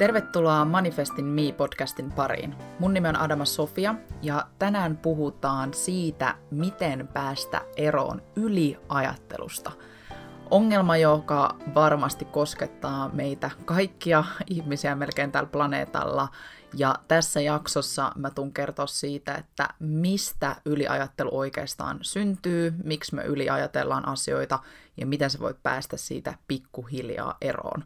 Tervetuloa Manifestin Me-podcastin pariin. Mun nimi on Adama Sofia ja tänään puhutaan siitä, miten päästä eroon yliajattelusta. Ongelma, joka varmasti koskettaa meitä kaikkia ihmisiä melkein tällä planeetalla. Ja tässä jaksossa mä tuun kertoa siitä, että mistä yliajattelu oikeastaan syntyy, miksi me yliajatellaan asioita ja miten se voi päästä siitä pikkuhiljaa eroon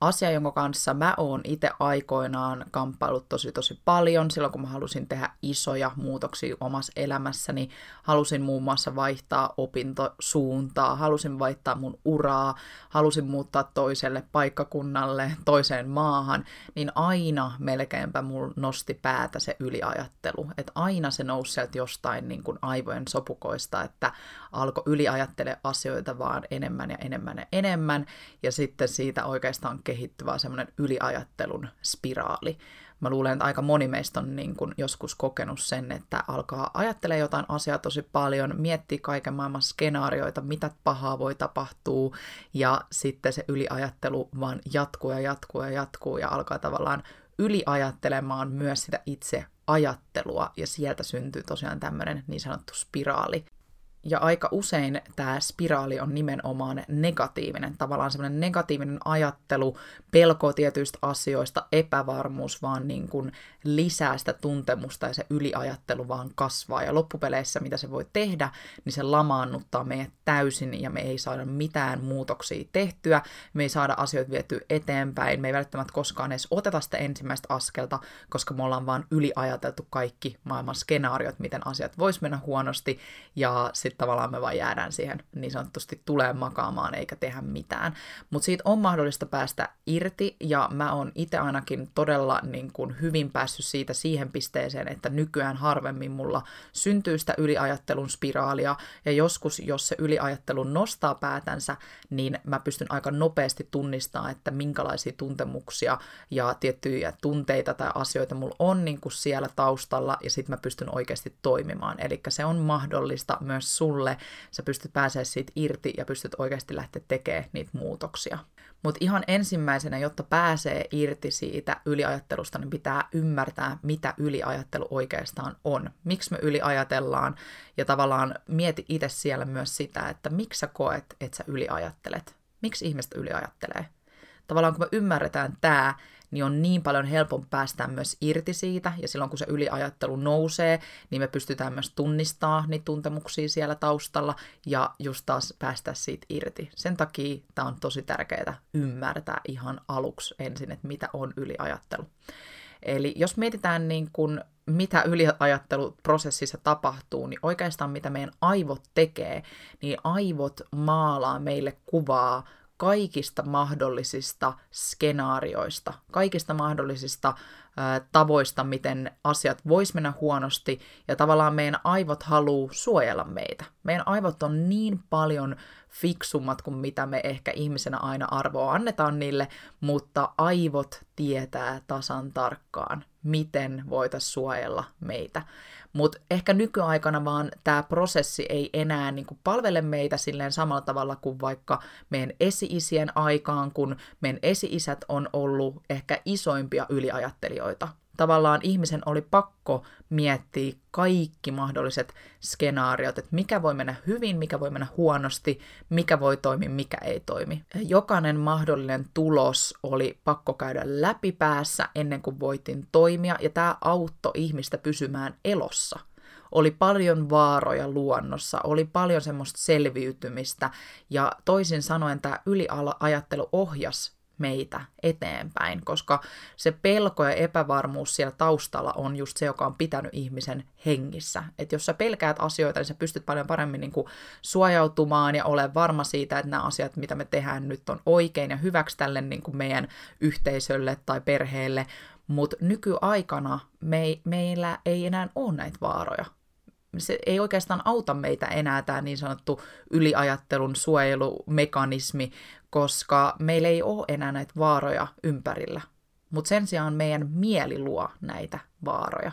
asia, jonka kanssa mä oon itse aikoinaan kamppailut tosi tosi paljon. Silloin kun mä halusin tehdä isoja muutoksia omassa elämässäni, halusin muun muassa vaihtaa opintosuuntaa, halusin vaihtaa mun uraa, halusin muuttaa toiselle paikkakunnalle, toiseen maahan, niin aina melkeinpä mulla nosti päätä se yliajattelu. Että aina se nousi sieltä jostain niin kuin aivojen sopukoista, että alkoi yliajattele asioita vaan enemmän ja enemmän ja enemmän, ja sitten siitä oikein oikeastaan kehittyvä semmoinen yliajattelun spiraali. Mä luulen, että aika moni meistä on niin kuin joskus kokenut sen, että alkaa ajattelemaan jotain asiaa tosi paljon, miettii kaiken maailman skenaarioita, mitä pahaa voi tapahtua, ja sitten se yliajattelu vaan jatkuu ja jatkuu ja jatkuu, ja alkaa tavallaan yliajattelemaan myös sitä itse ajattelua, ja sieltä syntyy tosiaan tämmöinen niin sanottu spiraali. Ja aika usein tämä spiraali on nimenomaan negatiivinen, tavallaan semmoinen negatiivinen ajattelu, pelko tietyistä asioista, epävarmuus vaan niin kuin lisää sitä tuntemusta ja se yliajattelu vaan kasvaa. Ja loppupeleissä mitä se voi tehdä, niin se lamaannuttaa meidät täysin ja me ei saada mitään muutoksia tehtyä, me ei saada asioita vietyä eteenpäin, me ei välttämättä koskaan edes oteta sitä ensimmäistä askelta, koska me ollaan vaan yliajateltu kaikki maailman skenaariot, miten asiat vois mennä huonosti. Ja sitten tavallaan me vaan jäädään siihen niin sanotusti tulee makaamaan eikä tehdä mitään. Mutta siitä on mahdollista päästä irti ja mä oon itse ainakin todella niin kun hyvin päässyt siitä siihen pisteeseen, että nykyään harvemmin mulla syntyy sitä yliajattelun spiraalia ja joskus, jos se yliajattelu nostaa päätänsä, niin mä pystyn aika nopeasti tunnistamaan, että minkälaisia tuntemuksia ja tiettyjä tunteita tai asioita mulla on niin kuin siellä taustalla ja sitten mä pystyn oikeasti toimimaan. Eli se on mahdollista myös sulle, sä pystyt pääsemään siitä irti ja pystyt oikeasti lähteä tekemään niitä muutoksia. Mutta ihan ensimmäisenä, jotta pääsee irti siitä yliajattelusta, niin pitää ymmärtää, mitä yliajattelu oikeastaan on. Miksi me yliajatellaan ja tavallaan mieti itse siellä myös sitä, että miksi sä koet, että sä yliajattelet. Miksi ihmiset yliajattelee? Tavallaan kun me ymmärretään tämä, niin on niin paljon helpompi päästä myös irti siitä, ja silloin kun se yliajattelu nousee, niin me pystytään myös tunnistaa niitä tuntemuksia siellä taustalla, ja just taas päästä siitä irti. Sen takia tämä on tosi tärkeää ymmärtää ihan aluksi ensin, että mitä on yliajattelu. Eli jos mietitään niin kuin, mitä yliajatteluprosessissa tapahtuu, niin oikeastaan mitä meidän aivot tekee, niin aivot maalaa meille kuvaa kaikista mahdollisista skenaarioista, kaikista mahdollisista tavoista, miten asiat vois mennä huonosti, ja tavallaan meidän aivot haluaa suojella meitä. Meidän aivot on niin paljon fiksummat kuin mitä me ehkä ihmisenä aina arvoa annetaan niille, mutta aivot tietää tasan tarkkaan, miten voitaisiin suojella meitä. Mutta ehkä nykyaikana vaan tämä prosessi ei enää niinku palvele meitä silleen samalla tavalla kuin vaikka meidän esi-isien aikaan, kun meidän esi-isät on ollut ehkä isoimpia yliajattelijoita tavallaan ihmisen oli pakko miettiä kaikki mahdolliset skenaariot, että mikä voi mennä hyvin, mikä voi mennä huonosti, mikä voi toimia, mikä ei toimi. Jokainen mahdollinen tulos oli pakko käydä läpi päässä ennen kuin voitin toimia, ja tämä auttoi ihmistä pysymään elossa oli paljon vaaroja luonnossa, oli paljon semmoista selviytymistä ja toisin sanoen tämä yliajattelu ohjas meitä eteenpäin, koska se pelko ja epävarmuus siellä taustalla on just se, joka on pitänyt ihmisen hengissä. Että jos sä pelkäät asioita, niin sä pystyt paljon paremmin niin kuin suojautumaan ja ole varma siitä, että nämä asiat, mitä me tehdään nyt, on oikein ja hyväksi tälle niin kuin meidän yhteisölle tai perheelle. Mutta nykyaikana me, meillä ei enää ole näitä vaaroja se ei oikeastaan auta meitä enää tämä niin sanottu yliajattelun suojelumekanismi, koska meillä ei ole enää näitä vaaroja ympärillä. Mutta sen sijaan meidän mieli luo näitä vaaroja.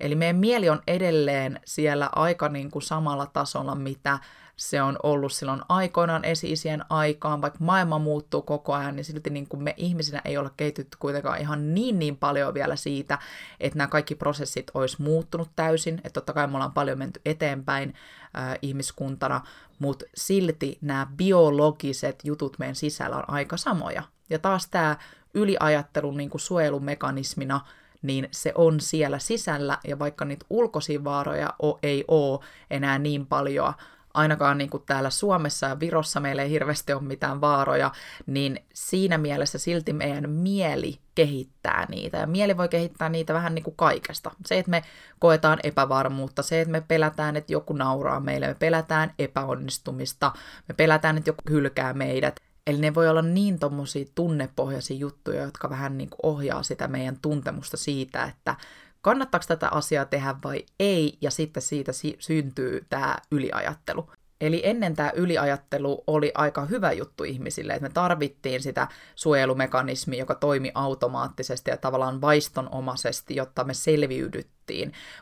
Eli meidän mieli on edelleen siellä aika niin kuin samalla tasolla, mitä se on ollut silloin aikoinaan esi-isien aikaan, vaikka maailma muuttuu koko ajan, niin silti niin kuin me ihmisinä ei olla kehitytty kuitenkaan ihan niin niin paljon vielä siitä, että nämä kaikki prosessit olisi muuttunut täysin, että totta kai me ollaan paljon menty eteenpäin äh, ihmiskuntana, mutta silti nämä biologiset jutut meidän sisällä on aika samoja. Ja taas tämä yliajattelun niin kuin suojelumekanismina, niin se on siellä sisällä, ja vaikka niitä ulkoisia vaaroja ei ole enää niin paljon, ainakaan niin kuin täällä Suomessa ja Virossa meillä ei hirveästi ole mitään vaaroja, niin siinä mielessä silti meidän mieli kehittää niitä. Ja mieli voi kehittää niitä vähän niin kuin kaikesta. Se, että me koetaan epävarmuutta, se, että me pelätään, että joku nauraa meille, me pelätään epäonnistumista, me pelätään, että joku hylkää meidät. Eli ne voi olla niin tommosia tunnepohjaisia juttuja, jotka vähän niin kuin ohjaa sitä meidän tuntemusta siitä, että kannattaako tätä asiaa tehdä vai ei, ja sitten siitä si- syntyy tämä yliajattelu. Eli ennen tämä yliajattelu oli aika hyvä juttu ihmisille, että me tarvittiin sitä suojelumekanismia, joka toimi automaattisesti ja tavallaan vaistonomaisesti, jotta me selviydyttiin.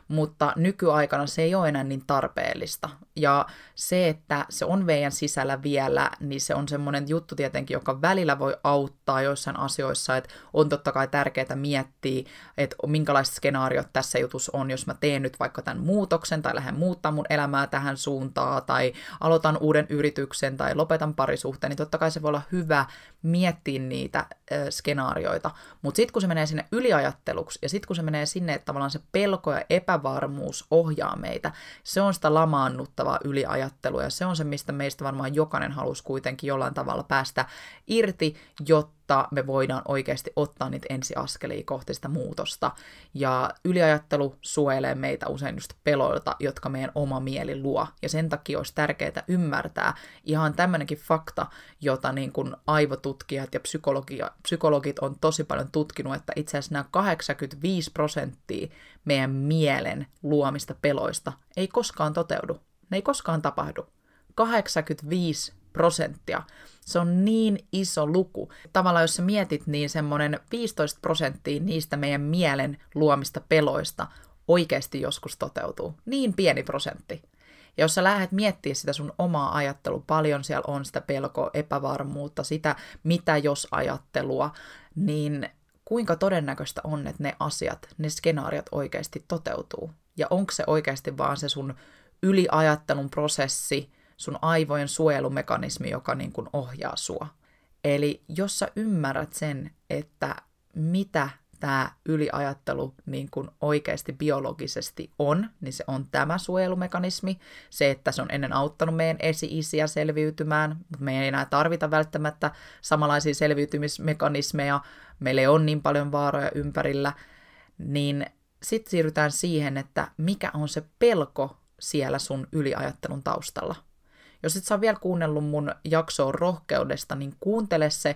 Mutta nykyaikana se ei ole enää niin tarpeellista. Ja se, että se on meidän sisällä vielä, niin se on semmoinen juttu tietenkin, joka välillä voi auttaa joissain asioissa, että on totta kai tärkeää miettiä, että minkälaiset skenaariot tässä jutussa on, jos mä teen nyt vaikka tämän muutoksen tai lähden muuttaa mun elämää tähän suuntaan tai aloitan uuden yrityksen tai lopetan parisuhteen, niin totta kai se voi olla hyvä miettiä niitä skenaarioita. Mutta sitten kun se menee sinne yliajatteluksi ja sitten kun se menee sinne, että tavallaan se pelko ja epävarmuus ohjaa meitä, se on sitä lamaannuttavaa yliajattelua ja se on se, mistä meistä varmaan jokainen halusi kuitenkin jollain tavalla päästä irti, jotta jotta me voidaan oikeasti ottaa niitä ensiaskelia kohti sitä muutosta. Ja yliajattelu suojelee meitä usein just peloilta, jotka meidän oma mieli luo. Ja sen takia olisi tärkeää ymmärtää ihan tämmöinenkin fakta, jota niin kuin aivotutkijat ja psykologia, psykologit on tosi paljon tutkinut, että itse asiassa nämä 85 prosenttia meidän mielen luomista peloista ei koskaan toteudu. Ne ei koskaan tapahdu. 85 prosenttia. Se on niin iso luku. Tavallaan jos sä mietit, niin semmoinen 15 prosenttia niistä meidän mielen luomista peloista oikeasti joskus toteutuu. Niin pieni prosentti. Ja jos sä lähdet miettimään sitä sun omaa ajattelua, paljon siellä on sitä pelkoa, epävarmuutta, sitä mitä jos ajattelua, niin kuinka todennäköistä on, että ne asiat, ne skenaariot oikeasti toteutuu? Ja onko se oikeasti vaan se sun yliajattelun prosessi, sun aivojen suojelumekanismi, joka niin kuin ohjaa sua. Eli jos sä ymmärrät sen, että mitä tämä yliajattelu niin kuin oikeasti biologisesti on, niin se on tämä suojelumekanismi. Se, että se on ennen auttanut meidän esi-isiä selviytymään, mutta me ei enää tarvita välttämättä samanlaisia selviytymismekanismeja, meillä ei ole niin paljon vaaroja ympärillä, niin sitten siirrytään siihen, että mikä on se pelko siellä sun yliajattelun taustalla. Jos et sä vielä kuunnellut mun jaksoa rohkeudesta, niin kuuntele se,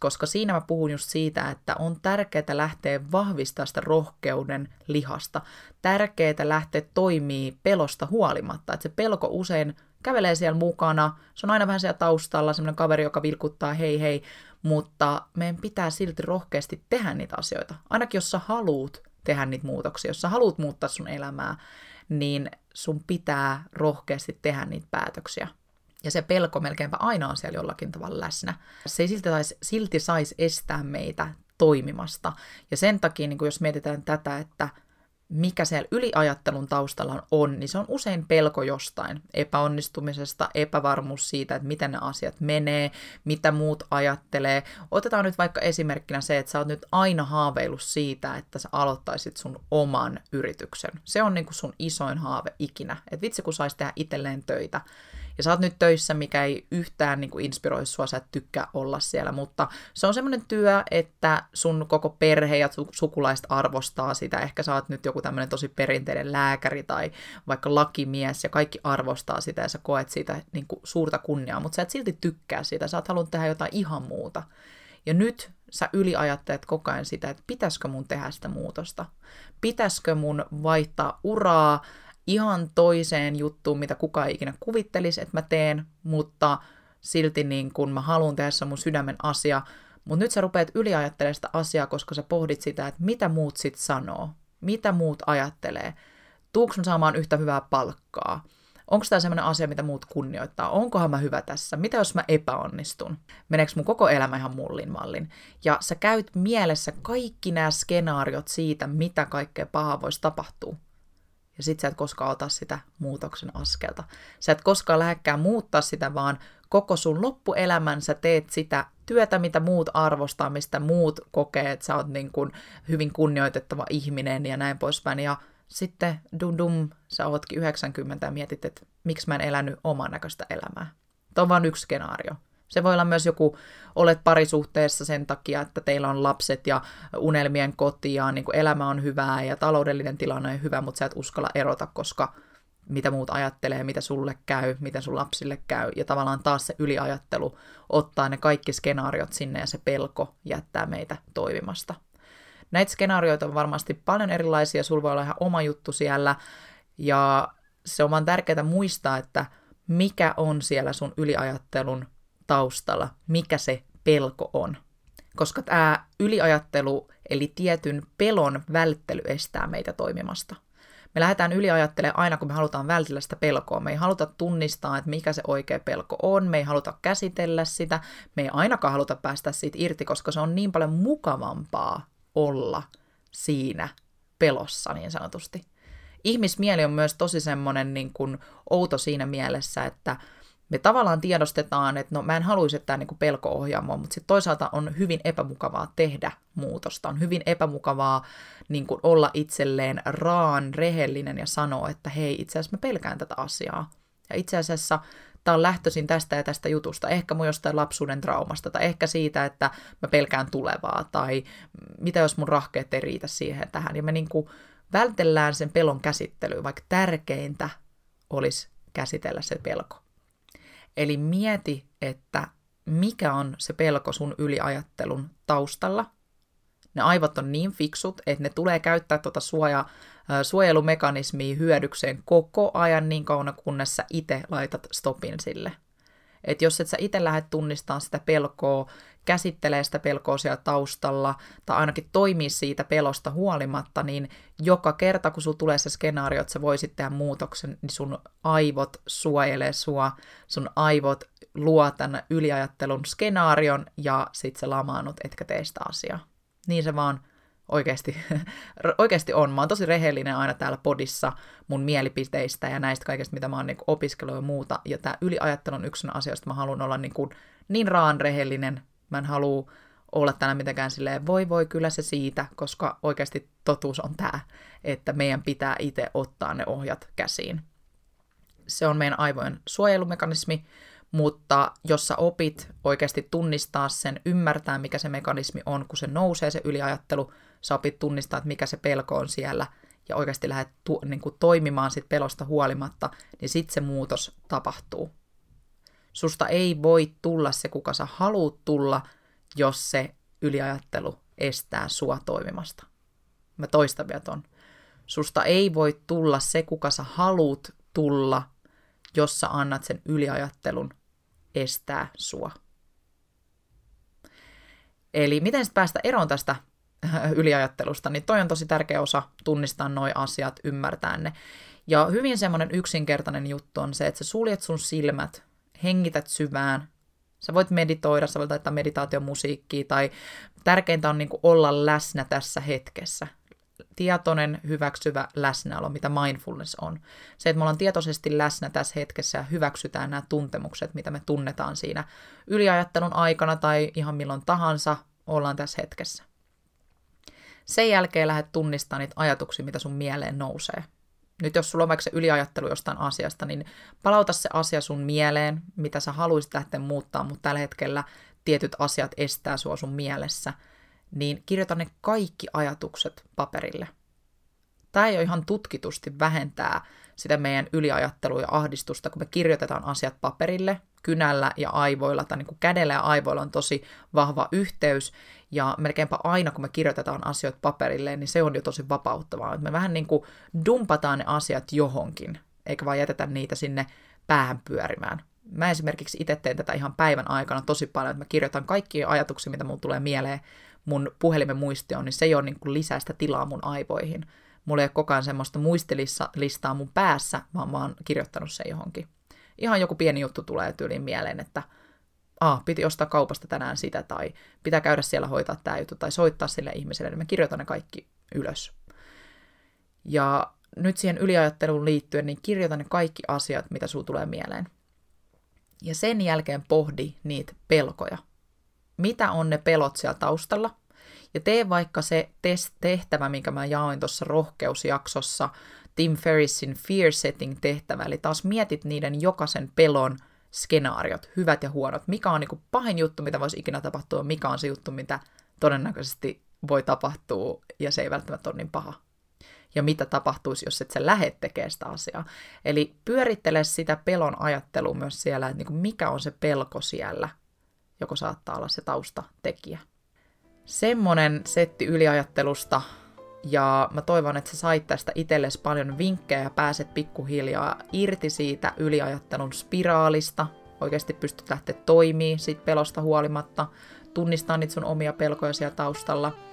koska siinä mä puhun just siitä, että on tärkeää lähteä vahvistamaan sitä rohkeuden lihasta. Tärkeää lähteä toimii pelosta huolimatta, että se pelko usein kävelee siellä mukana, se on aina vähän siellä taustalla, semmoinen kaveri, joka vilkuttaa hei hei, mutta meidän pitää silti rohkeasti tehdä niitä asioita. Ainakin jos sä haluut tehdä niitä muutoksia, jos sä haluat muuttaa sun elämää, niin sun pitää rohkeasti tehdä niitä päätöksiä. Ja se pelko melkeinpä aina on siellä jollakin tavalla läsnä. Se ei silti, saisi, silti saisi estää meitä toimimasta. Ja sen takia, niin jos mietitään tätä, että mikä siellä yliajattelun taustalla on, niin se on usein pelko jostain epäonnistumisesta, epävarmuus siitä, että miten ne asiat menee, mitä muut ajattelee. Otetaan nyt vaikka esimerkkinä se, että sä oot nyt aina haaveillut siitä, että sä aloittaisit sun oman yrityksen. Se on niin kuin sun isoin haave ikinä. Että vitsi, kun saisi tehdä itselleen töitä ja sä oot nyt töissä, mikä ei yhtään niin kuin inspiroi sua, sä et tykkää olla siellä, mutta se on semmoinen työ, että sun koko perhe ja sukulaiset arvostaa sitä. Ehkä sä oot nyt joku tämmöinen tosi perinteinen lääkäri tai vaikka lakimies ja kaikki arvostaa sitä ja sä koet siitä niin kuin suurta kunniaa, mutta sä et silti tykkää sitä, sä oot halunnut tehdä jotain ihan muuta. Ja nyt sä yliajattelet koko ajan sitä, että pitäisikö mun tehdä sitä muutosta. Pitäisikö mun vaihtaa uraa, ihan toiseen juttuun, mitä kukaan ikinä kuvittelisi, että mä teen, mutta silti niin kun mä haluan tehdä se mun sydämen asia, mutta nyt sä rupeat yliajattelemaan sitä asiaa, koska sä pohdit sitä, että mitä muut sit sanoo, mitä muut ajattelee, tuuks saamaan yhtä hyvää palkkaa, Onko tämä sellainen asia, mitä muut kunnioittaa? Onkohan mä hyvä tässä? Mitä jos mä epäonnistun? Meneekö mun koko elämä ihan mullin mallin? Ja sä käyt mielessä kaikki nämä skenaariot siitä, mitä kaikkea pahaa voisi tapahtua. Ja sit sä et koskaan ota sitä muutoksen askelta. Sä et koskaan lähdekään muuttaa sitä, vaan koko sun loppuelämän sä teet sitä työtä, mitä muut arvostaa, mistä muut kokee, että sä oot niin kuin hyvin kunnioitettava ihminen ja näin poispäin. Ja sitten dum dum, sä ootkin 90 ja mietit, että miksi mä en elänyt oman näköistä elämää. Tämä on vain yksi skenaario. Se voi olla myös joku, olet parisuhteessa sen takia, että teillä on lapset ja unelmien koti ja niin elämä on hyvää ja taloudellinen tilanne on hyvä, mutta sä et uskalla erota, koska mitä muut ajattelee, mitä sulle käy, miten sun lapsille käy. Ja tavallaan taas se yliajattelu ottaa ne kaikki skenaariot sinne ja se pelko jättää meitä toimimasta. Näitä skenaarioita on varmasti paljon erilaisia, sulla voi olla ihan oma juttu siellä, ja se on vaan tärkeää muistaa, että mikä on siellä sun yliajattelun taustalla, mikä se pelko on. Koska tämä yliajattelu, eli tietyn pelon välttely estää meitä toimimasta. Me lähdetään yliajattelemaan aina, kun me halutaan vältellä sitä pelkoa. Me ei haluta tunnistaa, että mikä se oikea pelko on. Me ei haluta käsitellä sitä. Me ei ainakaan haluta päästä siitä irti, koska se on niin paljon mukavampaa olla siinä pelossa niin sanotusti. Ihmismieli on myös tosi semmoinen niin kuin outo siinä mielessä, että me tavallaan tiedostetaan, että no mä en haluaisi, että tämä niin pelko ohjaa mua, mutta sitten toisaalta on hyvin epämukavaa tehdä muutosta. On hyvin epämukavaa niin kuin olla itselleen raan, rehellinen ja sanoa, että hei, itse asiassa mä pelkään tätä asiaa. Ja itse asiassa tämä on lähtöisin tästä ja tästä jutusta, ehkä mun jostain lapsuuden traumasta, tai ehkä siitä, että mä pelkään tulevaa, tai mitä jos mun rahkeet ei riitä siihen tähän. Ja me niin kuin vältellään sen pelon käsittelyä, vaikka tärkeintä olisi käsitellä se pelko. Eli mieti, että mikä on se pelko sun yliajattelun taustalla. Ne aivot on niin fiksut, että ne tulee käyttää tuota suoja, suojelumekanismia hyödykseen koko ajan niin kauan, kunnes sä itse laitat stopin sille. Et jos et sä itse lähde tunnistamaan sitä pelkoa, käsittelee sitä pelkoa siellä taustalla, tai ainakin toimii siitä pelosta huolimatta, niin joka kerta, kun sulla tulee se skenaario, että sä voisit tehdä muutoksen, niin sun aivot suojelee sua, sun aivot luo tämän yliajattelun skenaarion, ja sit sä lamaannut, etkä tee sitä asiaa. Niin se vaan oikeasti, oikeasti on. Mä oon tosi rehellinen aina täällä podissa mun mielipiteistä ja näistä kaikesta, mitä mä oon niin opiskellut ja muuta. Ja tämä yliajattelu on yksi asioista, mä haluan olla niin, kuin, niin raan rehellinen. Mä en halua olla täällä mitenkään silleen, voi voi kyllä se siitä, koska oikeasti totuus on tämä, että meidän pitää itse ottaa ne ohjat käsiin. Se on meidän aivojen suojelumekanismi, mutta jos sä opit oikeasti tunnistaa sen, ymmärtää mikä se mekanismi on, kun se nousee se yliajattelu, sä opit tunnistaa, että mikä se pelko on siellä, ja oikeasti lähdet tu- niin kuin toimimaan sit pelosta huolimatta, niin sitten se muutos tapahtuu. Susta ei voi tulla se, kuka sä haluut tulla, jos se yliajattelu estää sua toimimasta. Mä toistan vielä ton. Susta ei voi tulla se, kuka sä haluut tulla, jos sä annat sen yliajattelun estää sua. Eli miten sitten päästä eroon tästä yliajattelusta, niin toi on tosi tärkeä osa tunnistaa noi asiat, ymmärtää ne. Ja hyvin semmoinen yksinkertainen juttu on se, että sä suljet sun silmät, hengität syvään, sä voit meditoida, sä voit laittaa meditaatiomusiikkia, tai tärkeintä on niin olla läsnä tässä hetkessä. Tietoinen, hyväksyvä läsnäolo, mitä mindfulness on. Se, että me ollaan tietoisesti läsnä tässä hetkessä ja hyväksytään nämä tuntemukset, mitä me tunnetaan siinä yliajattelun aikana tai ihan milloin tahansa ollaan tässä hetkessä. Sen jälkeen lähdet tunnistamaan niitä ajatuksia, mitä sun mieleen nousee. Nyt jos sulla on vaikka se yliajattelu jostain asiasta, niin palauta se asia sun mieleen, mitä sä haluaisit lähteä muuttaa, mutta tällä hetkellä tietyt asiat estää sua sun mielessä, niin kirjoita ne kaikki ajatukset paperille. Tämä ole ihan tutkitusti vähentää sitä meidän yliajattelua ja ahdistusta, kun me kirjoitetaan asiat paperille, kynällä ja aivoilla, tai niin kuin kädellä ja aivoilla on tosi vahva yhteys, ja melkeinpä aina, kun me kirjoitetaan asioita paperille, niin se on jo tosi vapauttavaa. Että me vähän niin kuin dumpataan ne asiat johonkin, eikä vaan jätetä niitä sinne päähän pyörimään. Mä esimerkiksi itse teen tätä ihan päivän aikana tosi paljon, että mä kirjoitan kaikki ajatuksia, mitä mun tulee mieleen mun puhelimen muistioon, niin se ei ole niin kuin lisää sitä tilaa mun aivoihin. Mulla ei ole koko ajan semmoista muistilistaa mun päässä, vaan mä oon kirjoittanut sen johonkin. Ihan joku pieni juttu tulee tyyliin mieleen, että ah, piti ostaa kaupasta tänään sitä, tai pitää käydä siellä hoitaa tämä juttu, tai soittaa sille ihmiselle, niin mä kirjoitan ne kaikki ylös. Ja nyt siihen yliajatteluun liittyen, niin kirjoita ne kaikki asiat, mitä sulla tulee mieleen. Ja sen jälkeen pohdi niitä pelkoja. Mitä on ne pelot siellä taustalla? Ja tee vaikka se tehtävä, minkä mä jaoin tuossa rohkeusjaksossa, Tim Ferrissin Fear Setting tehtävä, eli taas mietit niiden jokaisen pelon skenaariot, hyvät ja huonot. Mikä on niin pahin juttu, mitä voisi ikinä tapahtua, mikä on se juttu, mitä todennäköisesti voi tapahtua, ja se ei välttämättä ole niin paha ja mitä tapahtuisi, jos et sä lähde tekemään sitä asiaa. Eli pyörittele sitä pelon ajattelua myös siellä, että niin mikä on se pelko siellä, joko saattaa olla se taustatekijä. Semmonen setti yliajattelusta, ja mä toivon, että sä sait tästä itsellesi paljon vinkkejä ja pääset pikkuhiljaa irti siitä yliajattelun spiraalista, oikeasti pystyt lähteä toimii siitä pelosta huolimatta, tunnistaa niitä sun omia pelkoja siellä taustalla –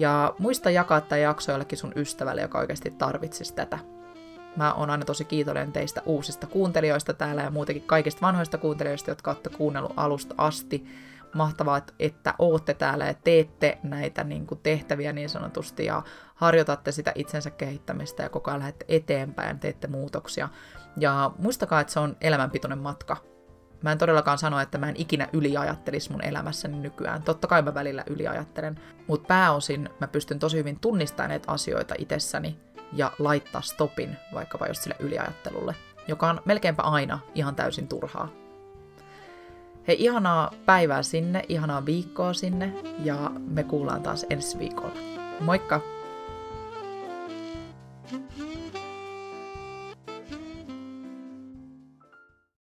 ja muista jakaa tämä jakso jollekin sun ystävälle, joka oikeasti tarvitsisi tätä. Mä oon aina tosi kiitollinen teistä uusista kuuntelijoista täällä ja muutenkin kaikista vanhoista kuuntelijoista, jotka olette kuunnellut alusta asti. Mahtavaa, että ootte täällä ja teette näitä niin kuin tehtäviä niin sanotusti ja harjoitatte sitä itsensä kehittämistä ja koko ajan lähdette eteenpäin teette muutoksia. Ja muistakaa, että se on elämänpituinen matka. Mä en todellakaan sano, että mä en ikinä yliajattelisi mun elämässäni nykyään. Totta kai mä välillä yliajattelen, mutta pääosin mä pystyn tosi hyvin tunnistamaan näitä asioita itsessäni ja laittaa stopin vaikkapa just sille yliajattelulle, joka on melkeinpä aina ihan täysin turhaa. Hei, ihanaa päivää sinne, ihanaa viikkoa sinne ja me kuullaan taas ensi viikolla. Moikka! you